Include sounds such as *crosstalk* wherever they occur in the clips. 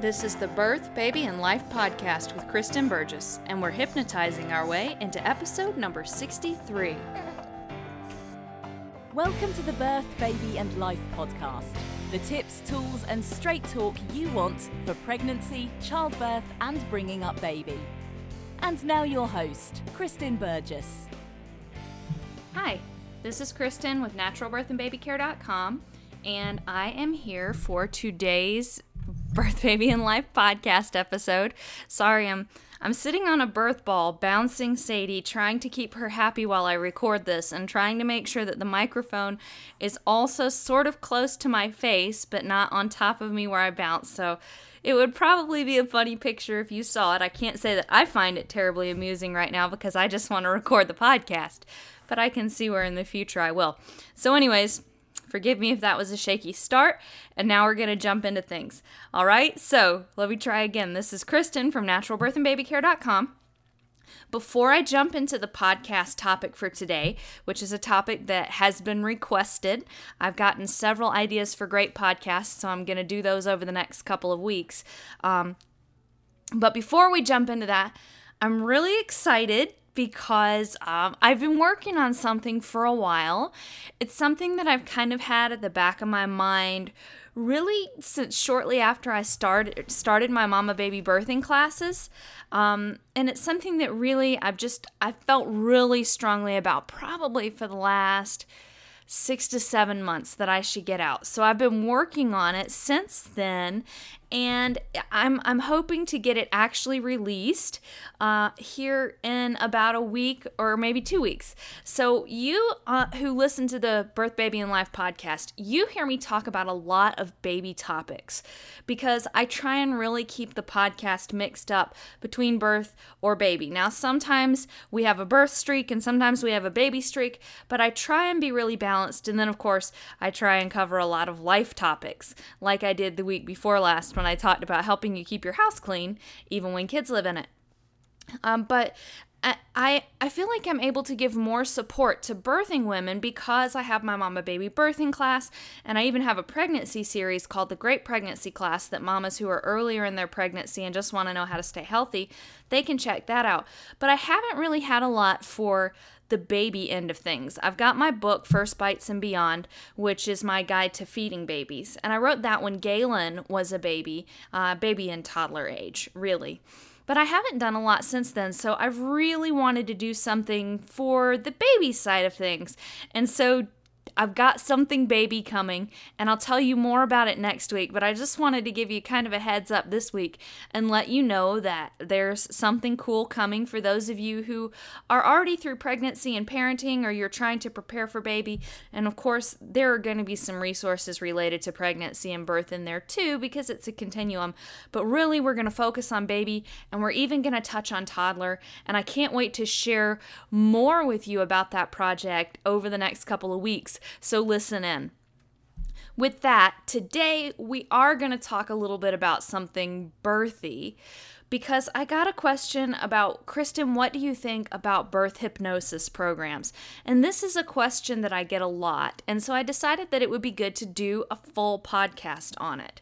This is the Birth, Baby, and Life podcast with Kristen Burgess, and we're hypnotizing our way into episode number 63. Welcome to the Birth, Baby, and Life podcast. The tips, tools, and straight talk you want for pregnancy, childbirth, and bringing up baby. And now your host, Kristen Burgess. Hi, this is Kristen with naturalbirthandbabycare.com, and I am here for today's Birth Baby and Life podcast episode. Sorry, I'm I'm sitting on a birth ball, bouncing Sadie, trying to keep her happy while I record this, and trying to make sure that the microphone is also sort of close to my face, but not on top of me where I bounce. So it would probably be a funny picture if you saw it. I can't say that I find it terribly amusing right now because I just want to record the podcast, but I can see where in the future I will. So, anyways, Forgive me if that was a shaky start. And now we're going to jump into things. All right, so let me try again. This is Kristen from naturalbirthandbabycare.com. Before I jump into the podcast topic for today, which is a topic that has been requested, I've gotten several ideas for great podcasts, so I'm going to do those over the next couple of weeks. Um, but before we jump into that, I'm really excited because um, I've been working on something for a while. It's something that I've kind of had at the back of my mind really since shortly after I started started my mama baby birthing classes. Um, and it's something that really I've just I felt really strongly about probably for the last six to seven months that I should get out. So I've been working on it since then, and I'm I'm hoping to get it actually released uh, here in about a week or maybe two weeks. So you uh, who listen to the Birth Baby and Life podcast, you hear me talk about a lot of baby topics because I try and really keep the podcast mixed up between birth or baby. Now sometimes we have a birth streak and sometimes we have a baby streak, but I try and be really balanced. And then of course I try and cover a lot of life topics like I did the week before last when I talked about helping you keep your house clean, even when kids live in it. Um, but I, I feel like I'm able to give more support to birthing women because I have my mama baby birthing class and I even have a pregnancy series called the Great Pregnancy Class that mamas who are earlier in their pregnancy and just want to know how to stay healthy, they can check that out. But I haven't really had a lot for the baby end of things. I've got my book, First Bites and Beyond, which is my guide to feeding babies. And I wrote that when Galen was a baby, uh, baby and toddler age, really. But I haven't done a lot since then, so I've really wanted to do something for the baby side of things. And so I've got something baby coming, and I'll tell you more about it next week. But I just wanted to give you kind of a heads up this week and let you know that there's something cool coming for those of you who are already through pregnancy and parenting, or you're trying to prepare for baby. And of course, there are going to be some resources related to pregnancy and birth in there too, because it's a continuum. But really, we're going to focus on baby, and we're even going to touch on toddler. And I can't wait to share more with you about that project over the next couple of weeks so listen in. With that, today we are going to talk a little bit about something birthy because I got a question about Kristen, what do you think about birth hypnosis programs? And this is a question that I get a lot, and so I decided that it would be good to do a full podcast on it.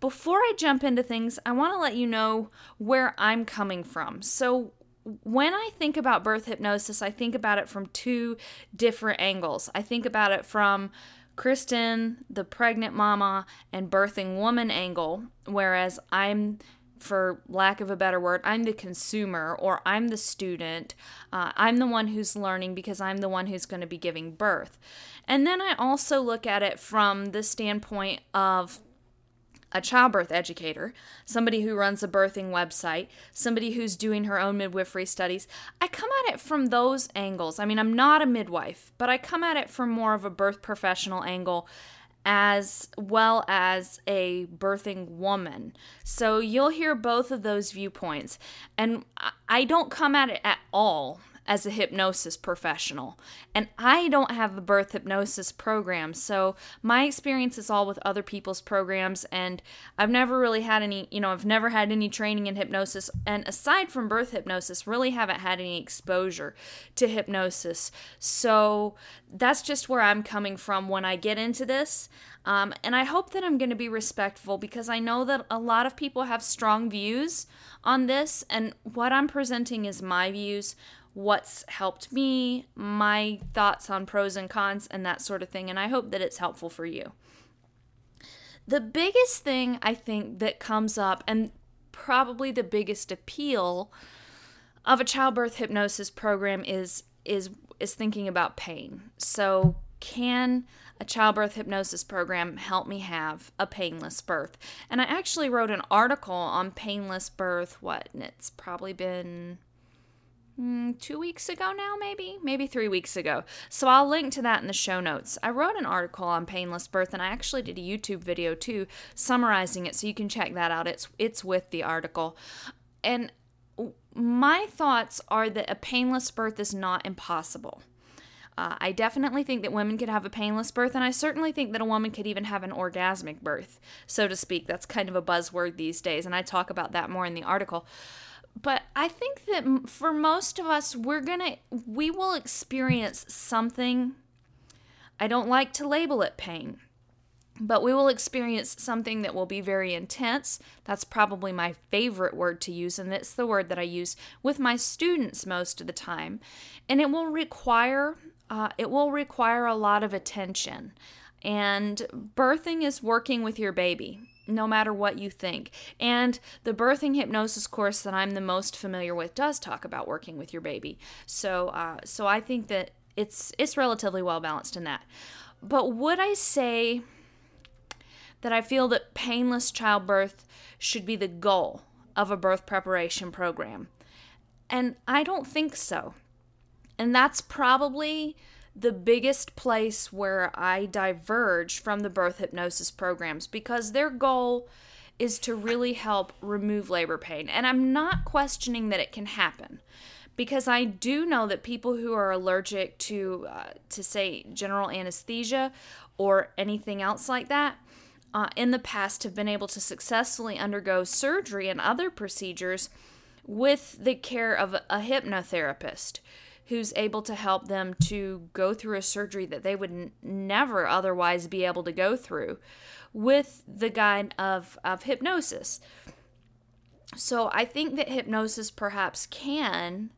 Before I jump into things, I want to let you know where I'm coming from. So, when I think about birth hypnosis, I think about it from two different angles. I think about it from Kristen, the pregnant mama, and birthing woman angle, whereas I'm, for lack of a better word, I'm the consumer or I'm the student. Uh, I'm the one who's learning because I'm the one who's going to be giving birth. And then I also look at it from the standpoint of a childbirth educator, somebody who runs a birthing website, somebody who's doing her own midwifery studies. I come at it from those angles. I mean, I'm not a midwife, but I come at it from more of a birth professional angle as well as a birthing woman. So you'll hear both of those viewpoints. And I don't come at it at all as a hypnosis professional. And I don't have a birth hypnosis program. So my experience is all with other people's programs. And I've never really had any, you know, I've never had any training in hypnosis. And aside from birth hypnosis, really haven't had any exposure to hypnosis. So that's just where I'm coming from when I get into this. Um, and I hope that I'm going to be respectful because I know that a lot of people have strong views on this, and what I'm presenting is my views, what's helped me, my thoughts on pros and cons, and that sort of thing. And I hope that it's helpful for you. The biggest thing I think that comes up, and probably the biggest appeal of a childbirth hypnosis program is is is thinking about pain. So, can a childbirth hypnosis program help me have a painless birth? And I actually wrote an article on painless birth. What? And it's probably been mm, two weeks ago now, maybe, maybe three weeks ago. So I'll link to that in the show notes. I wrote an article on painless birth, and I actually did a YouTube video too, summarizing it, so you can check that out. It's it's with the article, and my thoughts are that a painless birth is not impossible. Uh, I definitely think that women could have a painless birth, and I certainly think that a woman could even have an orgasmic birth, so to speak. That's kind of a buzzword these days, and I talk about that more in the article. But I think that for most of us, we're gonna, we will experience something. I don't like to label it pain but we will experience something that will be very intense. That's probably my favorite word to use, and it's the word that I use with my students most of the time. And it will require uh, it will require a lot of attention. And birthing is working with your baby, no matter what you think. And the birthing hypnosis course that I'm the most familiar with does talk about working with your baby. So, uh, so I think that it's it's relatively well balanced in that. But would I say that I feel that painless childbirth should be the goal of a birth preparation program. And I don't think so. And that's probably the biggest place where I diverge from the birth hypnosis programs because their goal is to really help remove labor pain. And I'm not questioning that it can happen because I do know that people who are allergic to uh, to say general anesthesia or anything else like that uh, in the past have been able to successfully undergo surgery and other procedures with the care of a hypnotherapist who's able to help them to go through a surgery that they would n- never otherwise be able to go through with the guide of, of hypnosis. So I think that hypnosis perhaps can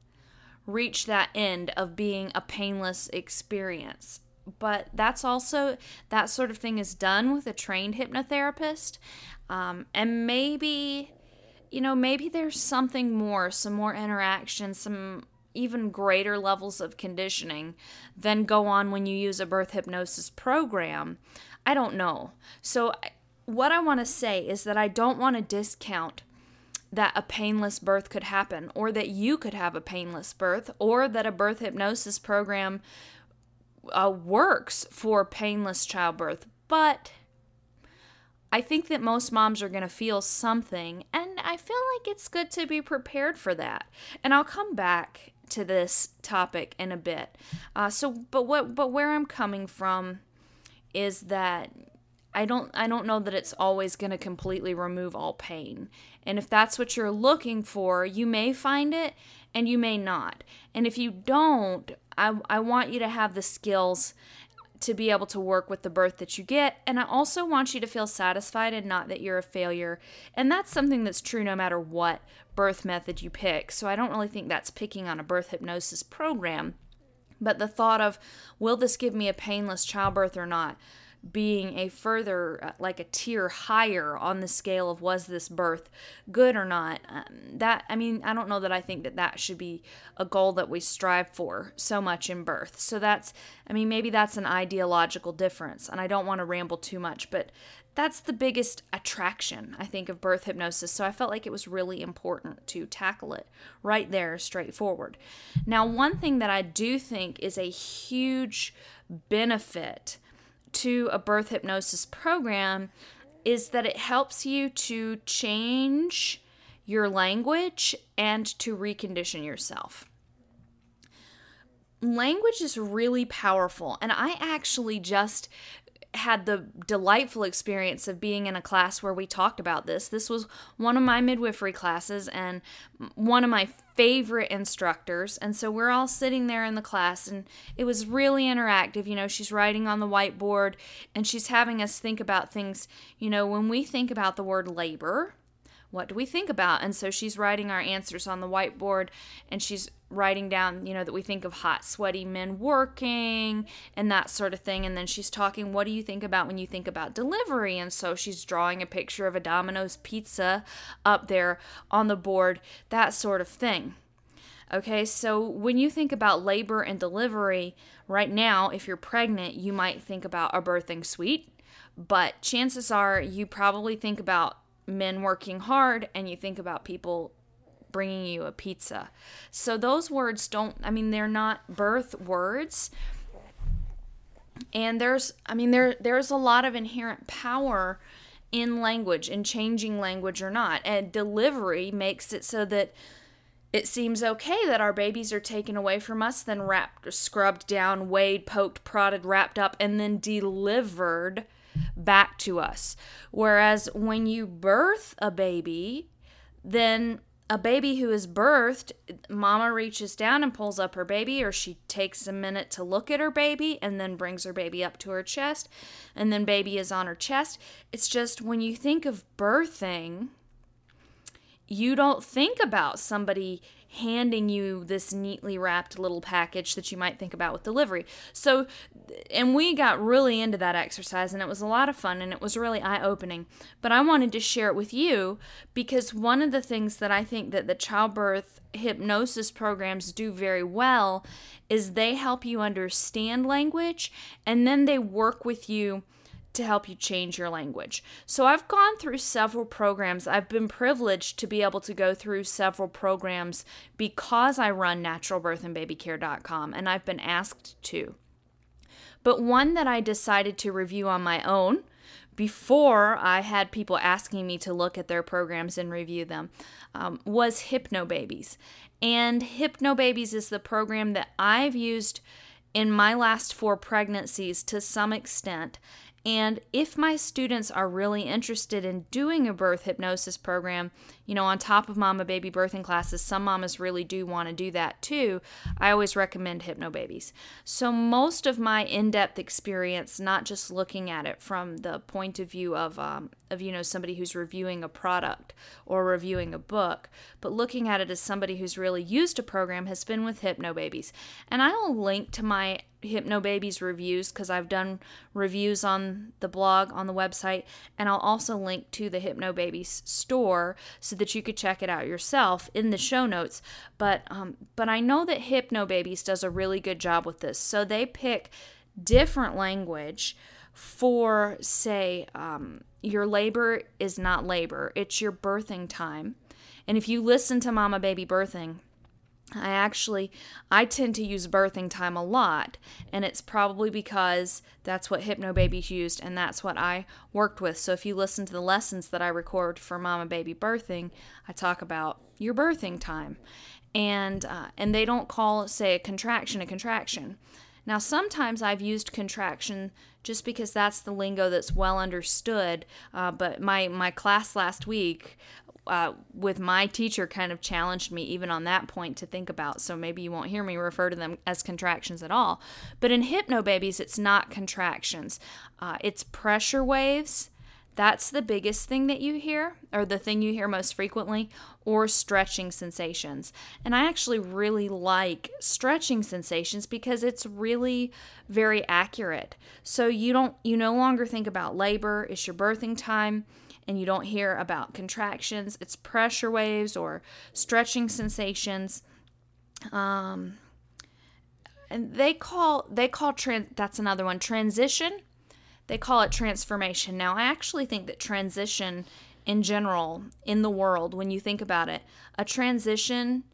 reach that end of being a painless experience but that's also that sort of thing is done with a trained hypnotherapist um, and maybe you know maybe there's something more some more interaction some even greater levels of conditioning than go on when you use a birth hypnosis program i don't know so what i want to say is that i don't want to discount that a painless birth could happen, or that you could have a painless birth, or that a birth hypnosis program uh, works for painless childbirth, but I think that most moms are going to feel something, and I feel like it's good to be prepared for that. And I'll come back to this topic in a bit. Uh, so, but what, but where I'm coming from is that I don't, I don't know that it's always going to completely remove all pain. And if that's what you're looking for, you may find it, and you may not. And if you don't, I, I want you to have the skills to be able to work with the birth that you get. And I also want you to feel satisfied and not that you're a failure. And that's something that's true no matter what birth method you pick. So I don't really think that's picking on a birth hypnosis program. But the thought of, will this give me a painless childbirth or not? Being a further, uh, like a tier higher on the scale of was this birth good or not. Um, that, I mean, I don't know that I think that that should be a goal that we strive for so much in birth. So that's, I mean, maybe that's an ideological difference, and I don't want to ramble too much, but that's the biggest attraction, I think, of birth hypnosis. So I felt like it was really important to tackle it right there, straightforward. Now, one thing that I do think is a huge benefit to a birth hypnosis program is that it helps you to change your language and to recondition yourself. Language is really powerful, and I actually just had the delightful experience of being in a class where we talked about this. This was one of my midwifery classes and one of my favorite instructors. And so we're all sitting there in the class and it was really interactive. You know, she's writing on the whiteboard and she's having us think about things. You know, when we think about the word labor, what do we think about? And so she's writing our answers on the whiteboard and she's writing down, you know, that we think of hot, sweaty men working and that sort of thing. And then she's talking, what do you think about when you think about delivery? And so she's drawing a picture of a Domino's pizza up there on the board, that sort of thing. Okay, so when you think about labor and delivery, right now, if you're pregnant, you might think about a birthing suite, but chances are you probably think about men working hard and you think about people bringing you a pizza. So those words don't, I mean, they're not birth words. And there's, I mean, there there's a lot of inherent power in language, in changing language or not. And delivery makes it so that it seems okay that our babies are taken away from us, then wrapped, scrubbed down, weighed, poked, prodded, wrapped up, and then delivered back to us. Whereas when you birth a baby, then a baby who is birthed, mama reaches down and pulls up her baby, or she takes a minute to look at her baby and then brings her baby up to her chest, and then baby is on her chest. It's just when you think of birthing, you don't think about somebody handing you this neatly wrapped little package that you might think about with delivery. So, and we got really into that exercise and it was a lot of fun and it was really eye opening. But I wanted to share it with you because one of the things that I think that the childbirth hypnosis programs do very well is they help you understand language and then they work with you to help you change your language. So I've gone through several programs. I've been privileged to be able to go through several programs because I run naturalbirthandbabycare.com and I've been asked to. But one that I decided to review on my own before I had people asking me to look at their programs and review them um, was Hypnobabies. And Hypnobabies is the program that I've used in my last four pregnancies to some extent and if my students are really interested in doing a birth hypnosis program, you know, on top of mama baby birthing classes, some mamas really do want to do that too. I always recommend Hypnobabies. So, most of my in depth experience, not just looking at it from the point of view of, um, of, you know, somebody who's reviewing a product or reviewing a book, but looking at it as somebody who's really used a program, has been with Hypnobabies. And I'll link to my Hypnobabies reviews because I've done reviews on the blog on the website, and I'll also link to the Hypnobabies store so that you could check it out yourself in the show notes. But um, but I know that Hypnobabies does a really good job with this, so they pick different language for say um, your labor is not labor; it's your birthing time. And if you listen to Mama Baby Birthing, I actually I tend to use birthing time a lot and it's probably because that's what Hypnobabies used and that's what I worked with. So if you listen to the lessons that I record for mama baby birthing, I talk about your birthing time. And uh, and they don't call say a contraction a contraction. Now sometimes I've used contraction just because that's the lingo that's well understood. Uh, but my my class last week uh, with my teacher kind of challenged me even on that point to think about. So maybe you won't hear me refer to them as contractions at all. But in Hypnobabies, it's not contractions, uh, it's pressure waves. That's the biggest thing that you hear, or the thing you hear most frequently, or stretching sensations. And I actually really like stretching sensations because it's really very accurate. So you don't, you no longer think about labor, it's your birthing time and you don't hear about contractions, it's pressure waves or stretching sensations. Um, and they call they call trans that's another one transition. They call it transformation. Now, I actually think that transition in general in the world, when you think about it, a transition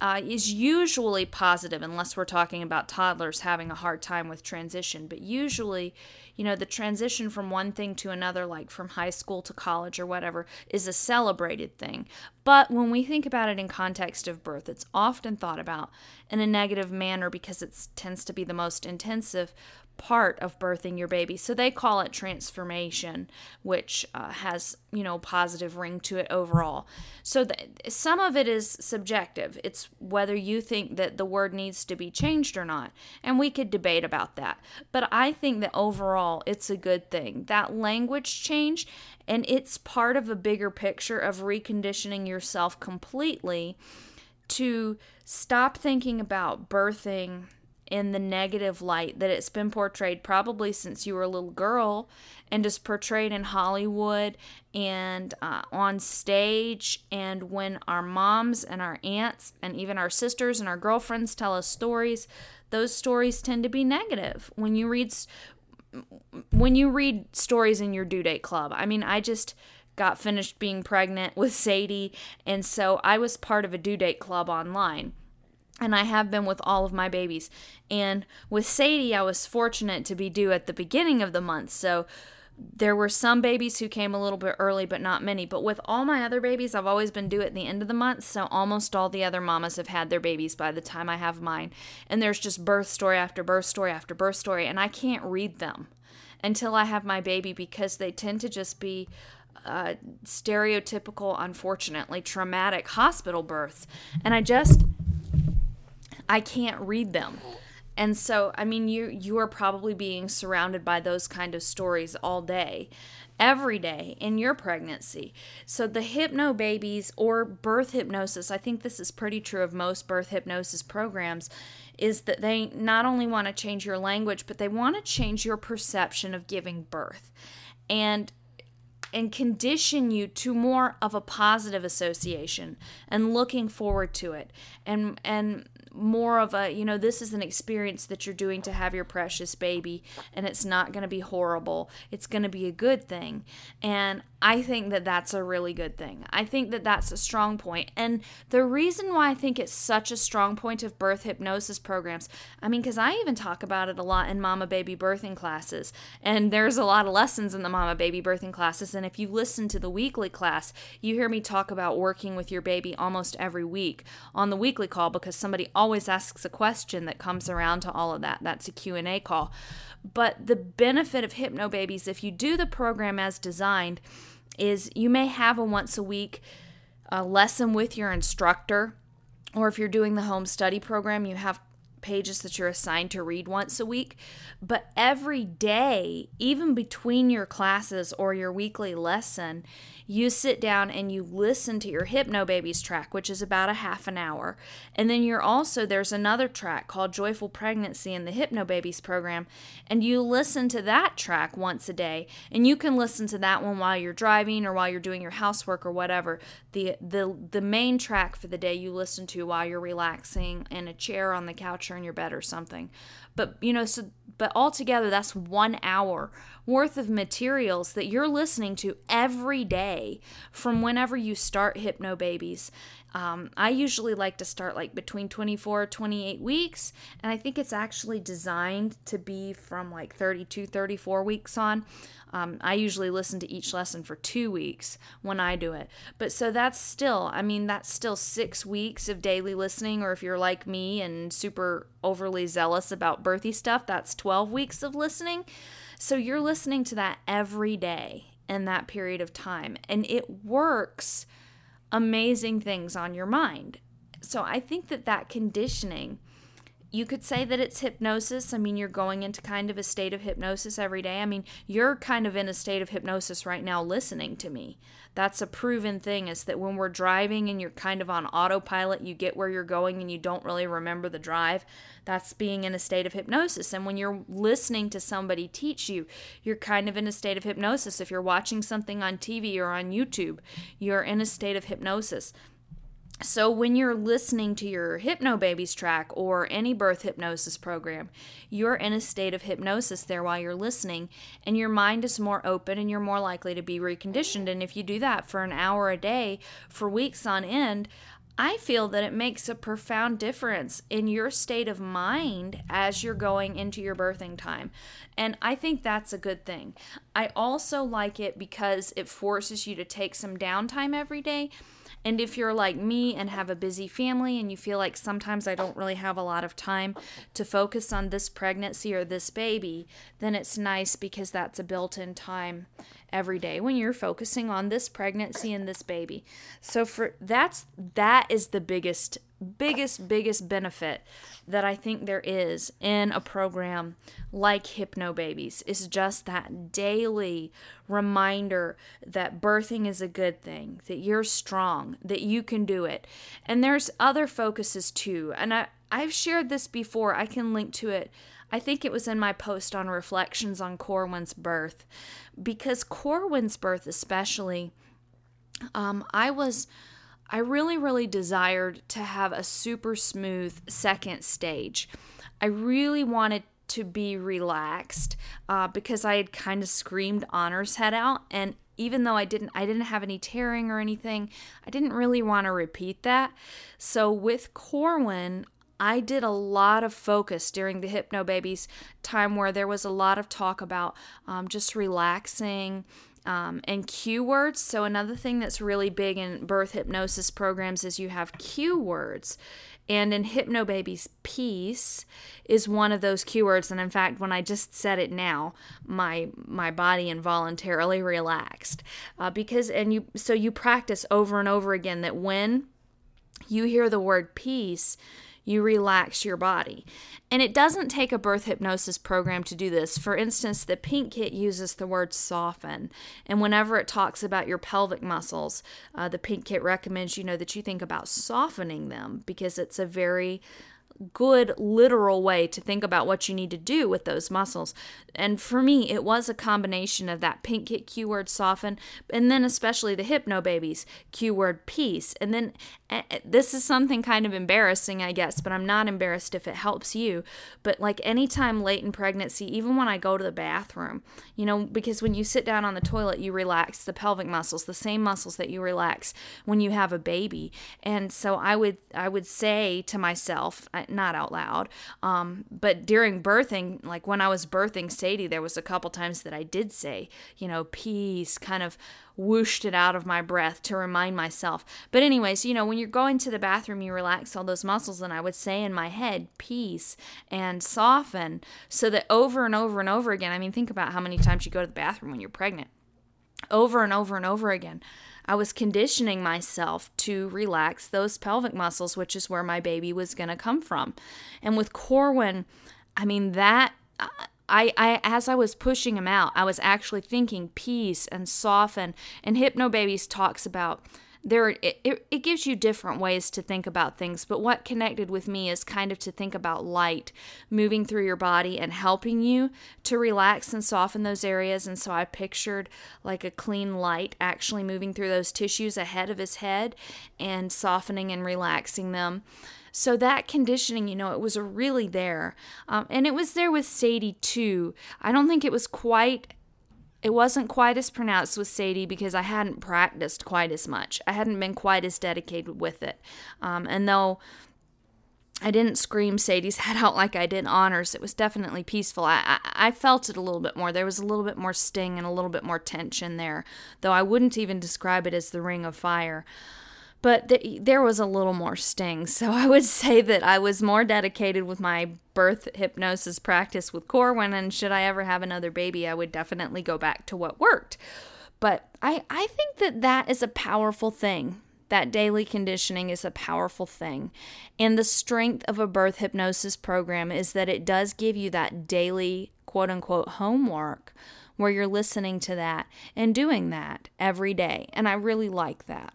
uh, is usually positive unless we're talking about toddlers having a hard time with transition. But usually, you know, the transition from one thing to another, like from high school to college or whatever, is a celebrated thing. But when we think about it in context of birth, it's often thought about in a negative manner because it tends to be the most intensive. Part of birthing your baby. So they call it transformation, which uh, has, you know, positive ring to it overall. So some of it is subjective. It's whether you think that the word needs to be changed or not. And we could debate about that. But I think that overall it's a good thing. That language change and it's part of a bigger picture of reconditioning yourself completely to stop thinking about birthing in the negative light that it's been portrayed probably since you were a little girl and is portrayed in Hollywood and uh, on stage. And when our moms and our aunts and even our sisters and our girlfriends tell us stories, those stories tend to be negative. When you read when you read stories in your due date club, I mean, I just got finished being pregnant with Sadie, and so I was part of a due date club online and I have been with all of my babies. And with Sadie, I was fortunate to be due at the beginning of the month. So there were some babies who came a little bit early, but not many. But with all my other babies, I've always been due at the end of the month. So almost all the other mamas have had their babies by the time I have mine. And there's just birth story after birth story after birth story. And I can't read them until I have my baby because they tend to just be uh, stereotypical, unfortunately, traumatic hospital births. And I just I can't read them. And so, I mean, you you are probably being surrounded by those kind of stories all day, every day in your pregnancy. So the Hypnobabies or birth hypnosis, I think this is pretty true of most birth hypnosis programs, is that they not only want to change your language, but they want to change your perception of giving birth. And and condition you to more of a positive association and looking forward to it and and more of a, you know, this is an experience that you're doing to have your precious baby, and it's not going to be horrible. It's going to be a good thing. And I think that that's a really good thing. I think that that's a strong point. And the reason why I think it's such a strong point of birth hypnosis programs, I mean, because I even talk about it a lot in mama baby birthing classes. And there's a lot of lessons in the mama baby birthing classes. And if you listen to the weekly class, you hear me talk about working with your baby almost every week on the weekly call because somebody always asks a question that comes around to all of that. That's a Q&A call. But the benefit of Hypnobabies, if you do the program as designed, is you may have a once a week uh, lesson with your instructor, or if you're doing the home study program, you have pages that you're assigned to read once a week. But every day, even between your classes or your weekly lesson, you sit down and you listen to your Hypnobabies track, which is about a half an hour. And then you're also, there's another track called Joyful Pregnancy in the Hypnobabies program. And you listen to that track once a day. And you can listen to that one while you're driving or while you're doing your housework or whatever. The, the, the main track for the day you listen to while you're relaxing in a chair on the couch or in your bed or something. But, you know, so, but altogether, that's one hour worth of materials that you're listening to every day from whenever you start Hypnobabies. Um, I usually like to start like between 24 28 weeks, and I think it's actually designed to be from like 32 34 weeks on. Um, I usually listen to each lesson for two weeks when I do it. But so that's still, I mean, that's still six weeks of daily listening, or if you're like me and super overly zealous about birthy stuff, that's 12 weeks of listening. So you're listening to that every day in that period of time, and it works amazing things on your mind. So I think that that conditioning, you could say that it's hypnosis. I mean, you're going into kind of a state of hypnosis every day. I mean, you're kind of in a state of hypnosis right now listening to me that's a proven thing is that when we're driving and you're kind of on autopilot, you get where you're going and you don't really remember the drive. That's being in a state of hypnosis. And when you're listening to somebody teach you, you're kind of in a state of hypnosis. If you're watching something on TV or on YouTube, you're in a state of hypnosis. So, when you're listening to your Hypnobabies track or any birth hypnosis program, you're in a state of hypnosis there while you're listening, and your mind is more open and you're more likely to be reconditioned. And if you do that for an hour a day for weeks on end, I feel that it makes a profound difference in your state of mind as you're going into your birthing time. And I think that's a good thing. I also like it because it forces you to take some downtime every day and if you're like me and have a busy family and you feel like sometimes I don't really have a lot of time to focus on this pregnancy or this baby, then it's nice because that's a built in time every day when you're focusing on this pregnancy and this baby. So for that's that is the biggest biggest biggest benefit that I think there is in a program like Hypnobabies is just that daily reminder that birthing is a good thing, that you're strong, that you can do it. And there's other focuses too. And I, I've shared this before, I can link to it. I think it was in my post on reflections on Corwin's birth. Because Corwin's birth, especially, um, I was. I really, really desired to have a super smooth second stage. I really wanted to be relaxed uh, because I had kind of screamed Honor's head out and even though I didn't I didn't have any tearing or anything, I didn't really want to repeat that. So with Corwin, I did a lot of focus during the Hypnobabies time where there was a lot of talk about um, just relaxing, um, and cue words. So, another thing that's really big in birth hypnosis programs is you have cue words. And in Hypnobabies, peace is one of those cue words. And in fact, when I just said it now, my my body involuntarily relaxed uh, because and you so you practice over and over again that when you hear the word peace, you relax your body. And it doesn't take a birth hypnosis program to do this. For instance, the Pink Kit uses the word soften. And whenever it talks about your pelvic muscles, uh, the Pink Kit recommends you know that you think about softening them because it's a very good literal way to think about what you need to do with those muscles. And for me, it was a combination of that pink kit cue word soften, and then especially the Hypnobabies cue word peace. And then this is something kind of embarrassing, I guess, but I'm not embarrassed if it helps you. But like anytime late in pregnancy, even when I go to the bathroom, you know, because when you sit down on the toilet, you relax the pelvic muscles, the same muscles that you relax when you have a baby. And so I would I would say to myself, not out loud, um, but during birthing, like when I was birthing Sadie, there was a couple times that I did say, you know, peace, kind of whooshed it out of my breath to remind myself. But, anyways, you know, when you're going to the bathroom, you relax all those muscles, and I would say in my head, peace and soften, so that over and over and over again, I mean, think about how many times you go to the bathroom when you're pregnant. Over and over and over again. I was conditioning myself to relax those pelvic muscles, which is where my baby was going to come from. And with Corwin, I mean, that. I, I as I was pushing him out, I was actually thinking peace and soften. And Hypnobabies talks about there it, it, it gives you different ways to think about things but what connected with me is kind of to think about light moving through your body and helping you to relax and soften those areas and so i pictured like a clean light actually moving through those tissues ahead of his head and softening and relaxing them so that conditioning, you know, it was really there. Um, and it was there with Sadie too. I don't think it was quite it wasn't quite as pronounced with Sadie because I hadn't practiced quite as much. I hadn't been quite as dedicated with it. Um, and though I didn't scream Sadie's *laughs* head out like I did Honor's, it was definitely peaceful. I, I, I felt it a little bit more. There was a little bit more sting and a little bit more tension there, though I wouldn't even describe it as the ring of fire but th- there was a little more sting. So I would *laughs* say that I was more dedicated with my birth hypnosis practice with Corwin, and should I ever have another baby, I would definitely go back to what worked. But I, I think that that is a powerful thing. That daily conditioning is a powerful thing. And the strength of a birth hypnosis program is that it does give you that daily quote unquote homework where you're listening to that and doing that every day. And I really like that.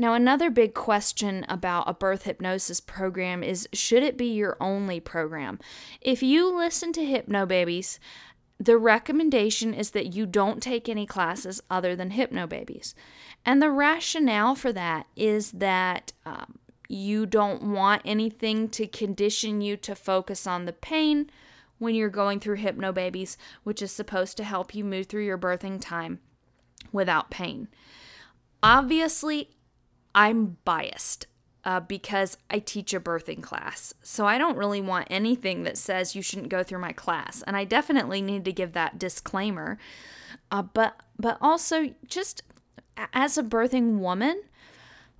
Now, another big question about a birth hypnosis program is should it be your only program? If you listen to Hypnobabies, the recommendation is that you don't take any classes other than Hypnobabies. And the rationale for that is that um, you don't want anything to condition you to focus on the pain when you're going through Hypnobabies, which is supposed to help you move through your birthing time without pain. Obviously, I'm biased. uh, because I teach a birthing class. So I don't really want anything that says you shouldn't go through my class. And I definitely need to give that disclaimer. Uh, but but also just as a birthing woman,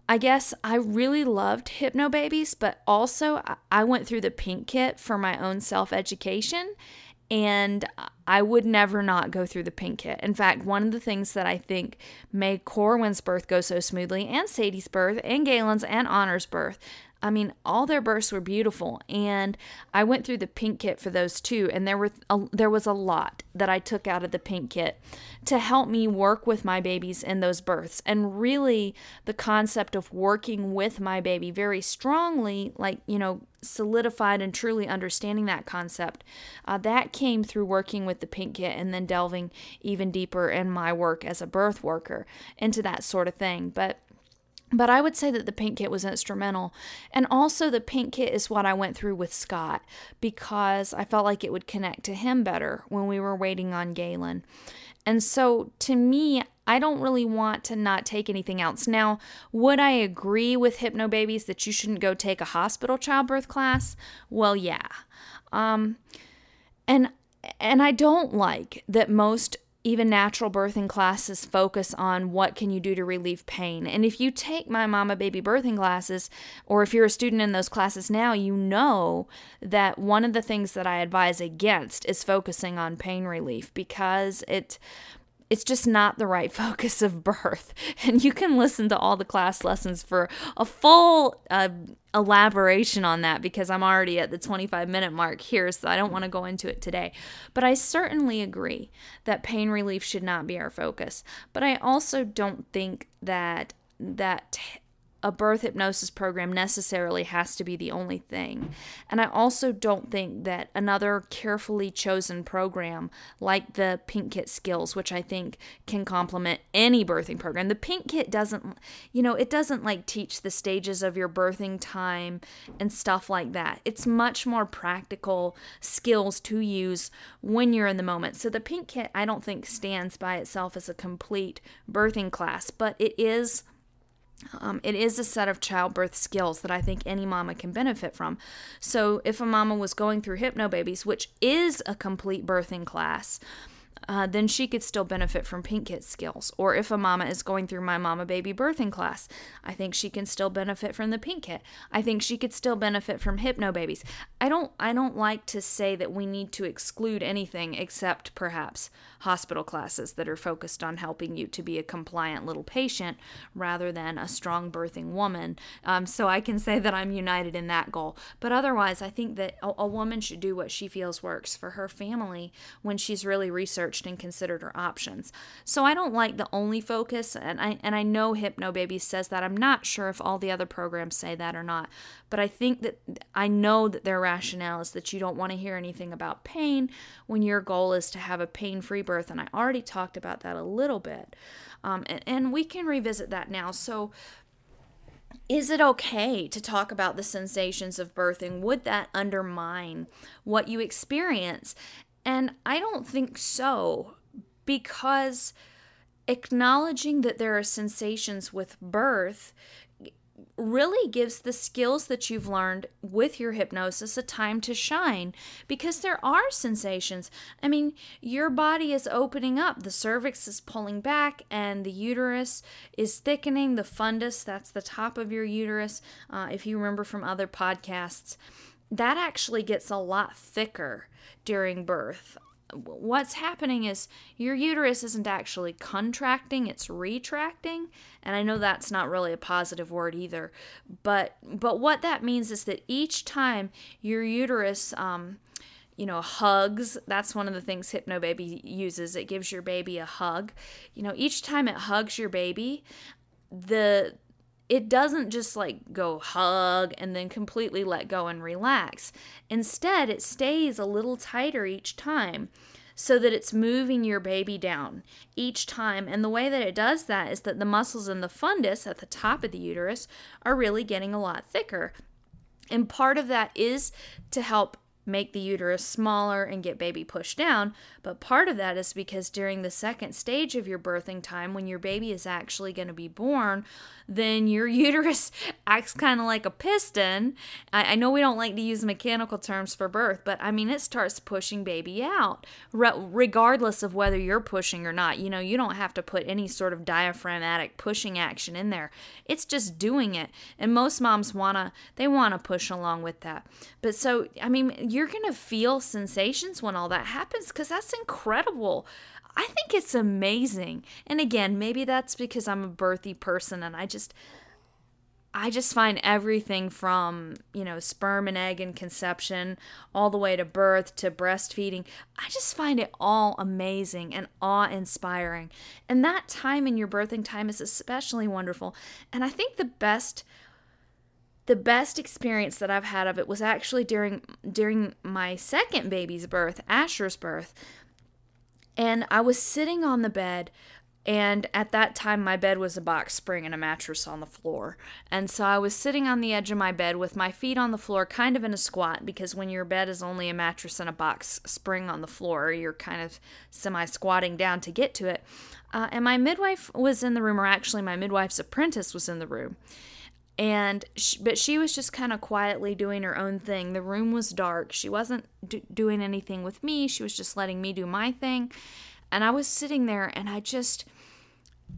I guess I really loved Hypnobabies, but also I went through the pink kit for my own self education and I would never not go through the pink kit. In fact, one of the things that I think made Corwin's birth go so smoothly, and Sadie's birth, and Galen's, and Honor's birth, I mean, all their births were beautiful, and I went through the pink kit for those too. And there were a, there was a lot that I took out of the pink kit to help me work with my babies in those births, and really the concept of working with my baby very strongly, like you know, solidified and truly understanding that concept. Uh, that came through working with the pink kit and then delving even deeper in my work as a birth worker into that sort of thing, but but I would say that the pink kit was instrumental. And also, the pink kit is what I went through with Scott because I felt like it would connect to him better when we were waiting on Galen. And so, to me, I don't really want to not take anything else. Now, would I agree with Hypnobabies that you shouldn't go take a hospital childbirth class? Well, yeah. Um, and and I don't like that most even natural birthing classes focus on what can you do to relieve pain. And if you take my mama baby birthing classes or if you're a student in those classes now, you know that one of the things that I advise against is focusing on pain relief because it it's just not the right *laughs* focus of birth. And you can listen to all the class lessons for a full uh, elaboration on that because I'm already at the 25 minute mark here, so I don't want to go into it today. But I certainly agree that pain relief should not be our focus. But I also don't think that that a birth hypnosis program necessarily has to be the only thing. And I also don't think that another carefully chosen program like the Pink Kit Skills, which I think can complement any birthing program, the Pink Kit doesn't, you know, it doesn't like teach the stages of your birthing time and stuff like that. It's much more practical skills to use when you're in the moment. So the Pink Kit, I don't think stands by itself as a complete birthing class, but it is um, it is a set of childbirth skills that I think any mama can benefit from. So, if a mama was going through Hypnobabies, which is a complete birthing class, uh, then she could still benefit from Pink Kit skills. Or if a mama is going through my mama baby birthing class, I think she can still benefit from the Pink Kit. I think she could still benefit from Hypnobabies. I don't I don't like to say that we need to exclude anything except perhaps hospital classes that are focused on helping you to be a compliant little patient rather than a strong birthing woman. Um, so I can say that I'm united in that goal. But otherwise, I think that a, a woman should do what she feels works for her family when she's really researched researched and considered her options. So I don't like the only focus, and I and I know Hypnobaby says that. I'm not sure if all the other programs say that or not, but I think that I know that their rationale is that you don't want to hear anything about pain when your goal is to have a pain-free birth, and I already talked about that a little bit, um, and, and we can revisit that now. So is it okay to talk about the sensations of birthing? Would that undermine what you experience? And I don't think so because acknowledging that there are sensations with birth really gives the skills that you've learned with your hypnosis a time to shine because there are sensations. I mean, your body is opening up, the cervix is pulling back, and the uterus is thickening. The fundus, that's the top of your uterus, uh, if you remember from other podcasts, that actually gets a lot thicker during birth. What's happening is your uterus isn't actually contracting, it's retracting. And I know that's not really a positive word either. But but what that means is that each time your uterus um, you know, hugs. That's one of the things Hypnobaby uses. It gives your baby a hug. You know, each time it hugs your baby, the it doesn't just like go hug and then completely let go and relax. Instead, it stays a little tighter each time so that it's moving your baby down each time. And the way that it does that is that the muscles in the fundus at the top of the uterus are really getting a lot thicker. And part of that is to help make the uterus smaller and get baby pushed down. But part of that is because during the second stage of your birthing time, when your baby is actually going to be born, then your *laughs* uterus acts kind of like a piston. I, I, know we don't like to use mechanical terms for birth, but I mean, it starts pushing baby out, re- regardless of whether you're pushing or not. You know, you don't have to put any sort of diaphragmatic pushing action in there. It's just doing it. And most moms want to, they want to push along with that. But so, I mean, you're going to feel sensations when all that happens because that's incredible. I think it's amazing. And again, maybe that's because I'm a birthy person and I just I just find everything from, you know, sperm and egg and conception all the way to birth to breastfeeding. I just find it all amazing and awe inspiring. And that time in your birthing time is especially wonderful. And I think the best the best experience that I've had of it was actually during during my second baby's birth, Asher's birth. And I was sitting on the bed and at that time my bed was a box spring and a mattress on the floor. And so I was sitting on the edge of my bed with my feet on the floor kind of in a squat because when your bed is only a mattress and a box spring on the floor, you're kind of semi squatting down to get to it. Uh, and my midwife was in the room, or actually my midwife's apprentice was in the room and she, but she was just kind of quietly doing her own thing. The room was dark. She wasn't do, doing anything with me. She was just letting me do my thing. And i was sitting there and i just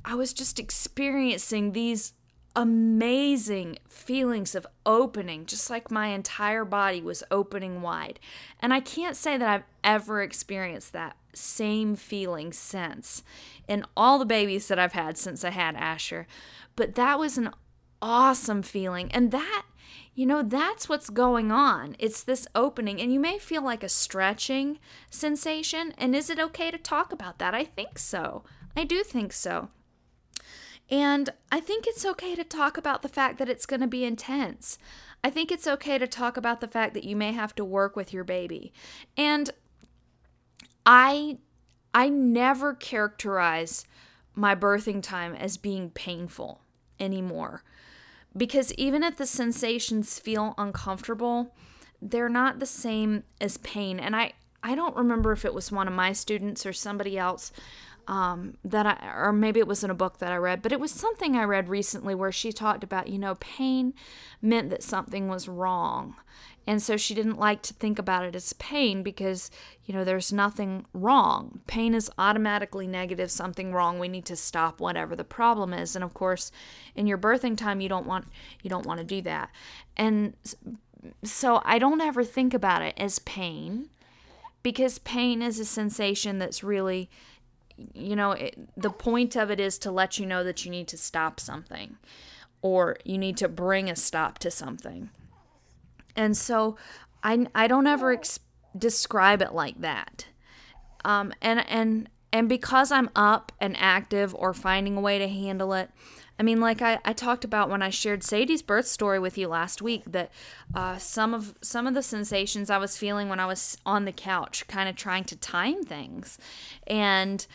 i was just experiencing these amazing feelings of opening just like my entire body was opening wide. And i can't say that i've ever experienced that same feeling since in all the babies that i've had since i had asher. But that was an awesome feeling. And that, you know, that's what's going on. It's this opening. And you may feel like a stretching sensation. And is it okay to talk about that? I think so. I do think so. And I think it's okay to talk about the fact that it's going to be intense. I think it's okay to talk about the fact that you may have to work with your baby. And I I never characterize my birthing time as being painful anymore because even if the sensations feel uncomfortable, they're not the same as pain. And I, I don't remember if it was one of my students or somebody else um, that I, or maybe it was in a book that I read, but it was something I read recently where she talked about, you know, pain meant that something was wrong. And so she didn't like to think about it as pain because, you know, there's nothing wrong. Pain is automatically negative, something wrong. We need to stop whatever the problem is. And of course, in your birthing time, you don't want you don't want to do that. And so I don't ever think about it as pain because pain is a sensation that's really you know, it, the point of it is to let you know that you need to stop something or you need to bring a stop to something. And so I, I don't ever ex- describe it like that. Um, and, and, and because I'm up and active or finding a way to handle it, I mean, like I, I talked about when I shared Sadie's birth story with you last week, that uh, some of some of the sensations I was feeling when I was on the couch, kind of trying to time things, and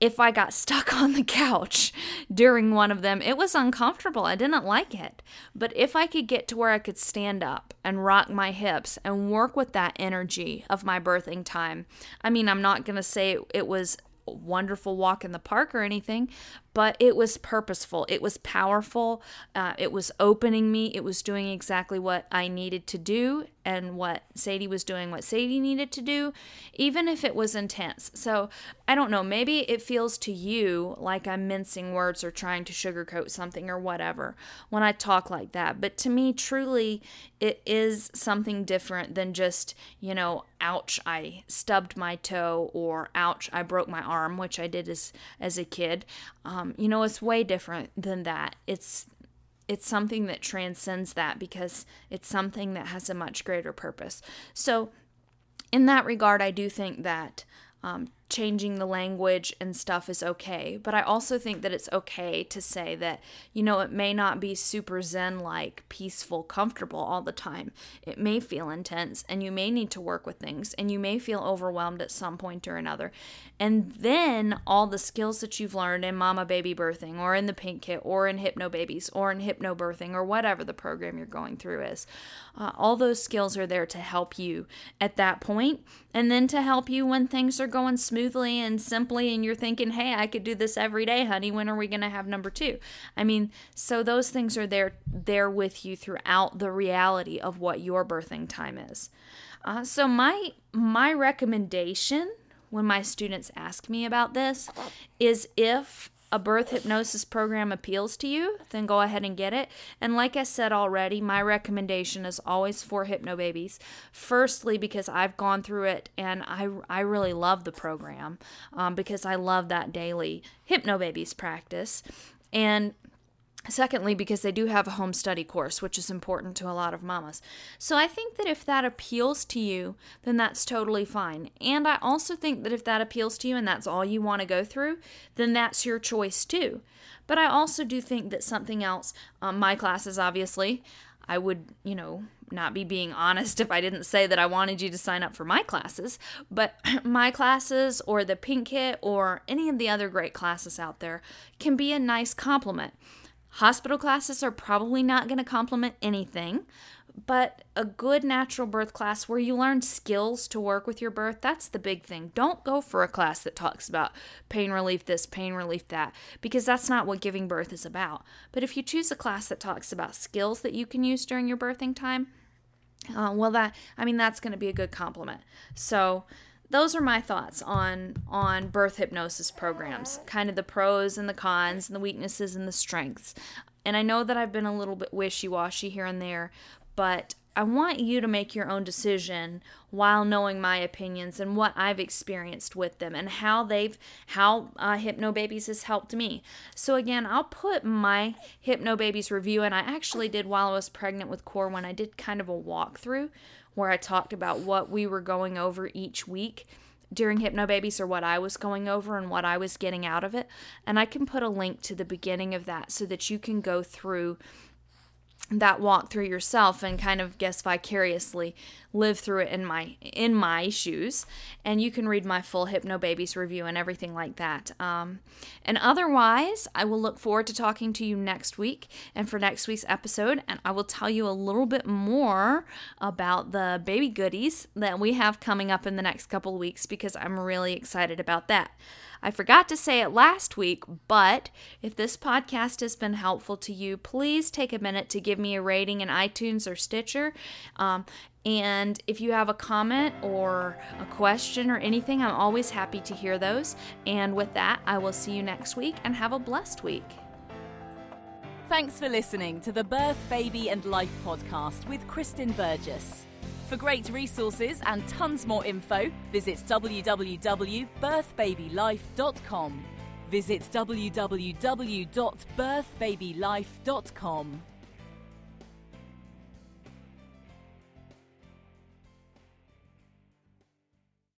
if I got *laughs* stuck on the couch during one of them, it was uncomfortable. I didn't like it. But if I could get to where I could stand up and rock my hips and work with that energy of my birthing time, I mean, I'm not going to say it was a wonderful walk in the park or anything, but it was purposeful. It was powerful. Uh, it was opening me. It was doing exactly what I needed to do and what Sadie was doing, what Sadie needed to do, even if it was intense. So I don't know. Maybe it feels to you like I'm mincing words or trying to sugarcoat something or whatever when I talk like that. But to me, truly, it is something different than just, you know, ouch, I stubbed my toe or ouch, I broke my arm, which I did as, as a kid. Um, you know, it's way different than that. It's it's something that transcends that because it's something that has a much greater purpose. So, in that regard, I do think that um, changing the language and stuff is okay. But I also think that it's okay to say that, you know, it may not be super zen like, peaceful, comfortable all the time. It may feel intense and you may need to work with things and you may feel overwhelmed at some point or another. And then all the skills that you've learned in mama baby birthing or in the pink kit or in Hypnobabies or in hypno birthing or whatever the program you're going through is, uh, all those skills are there to help you at that point and then to help you when things are going smoothly and simply and you're thinking, hey, I could do this every day, honey. When are we going to have number two? I mean, so those things are there, there with you throughout the reality of what your birthing time is. Uh, so my my recommendation when my students ask me about this is if a birth hypnosis program appeals to you, then go ahead and get it. And like I said already, my recommendation is always for hypnobabies. Firstly, because I've gone through it and I, I really love the program um, because I love that daily hypnobabies practice. And Secondly, because they do have a home study course, which is important to a lot of mamas. So I think that if that appeals to you, then that's totally fine. And I also think that if that appeals to you and that's all you want to go through, then that's your choice too. But I also do think that something else, um, my classes obviously, I would, you know, not be being honest *laughs* if I didn't say that I wanted you to sign up for my classes, but *clears throat* my classes or the Pink Kit or any of the other great classes out there can be a nice complement. Hospital classes are probably not going to complement anything, but a good natural birth class where you learn skills to work with your birth, that's the big thing. Don't go for a class that talks about pain relief this, pain relief that, because that's not what giving birth is about. But if you choose a class that talks about skills that you can use during your birthing time, uh, well, that, I mean, that's going to be a good complement. So, those are my thoughts on on birth hypnosis programs kind of the pros and the cons and the weaknesses and the strengths. And i know that i've been a little bit wishy-washy here and there but i want you to make your own decision while knowing my opinions and what i've experienced with them and how they've how uh, hypnobabies has helped me. So again i'll put my hypnobabies review and i actually did while i was pregnant with core when i did kind of a walkthrough where I talked about what we were going over each week during Hypnobabies or what I was going over and what I was getting out of it. And I can put a link to the beginning of that so that you can go through that walk through yourself and kind of guess vicariously live through it in my in my shoes. And you can read my full Hypnobabies review and everything like that. Um, and otherwise i will look forward to talking to you next week and for next week's episode. And i will tell you a little bit more about the baby goodies that we have coming up in the next couple weeks because i'm really excited about that I forgot to say it last week, but if this podcast has been helpful to you, please take a minute to give me a rating in iTunes or Stitcher. Um, and if you have a comment or a question or anything, I'm always happy to hear those. And with that, I will see you next week and have a blessed week. Thanks for listening to the Birth, Baby and Life podcast with Kristen Burgess. For great resources and tons more info, visit www.birthbabylife.com. Visit www.birthbabylife.com.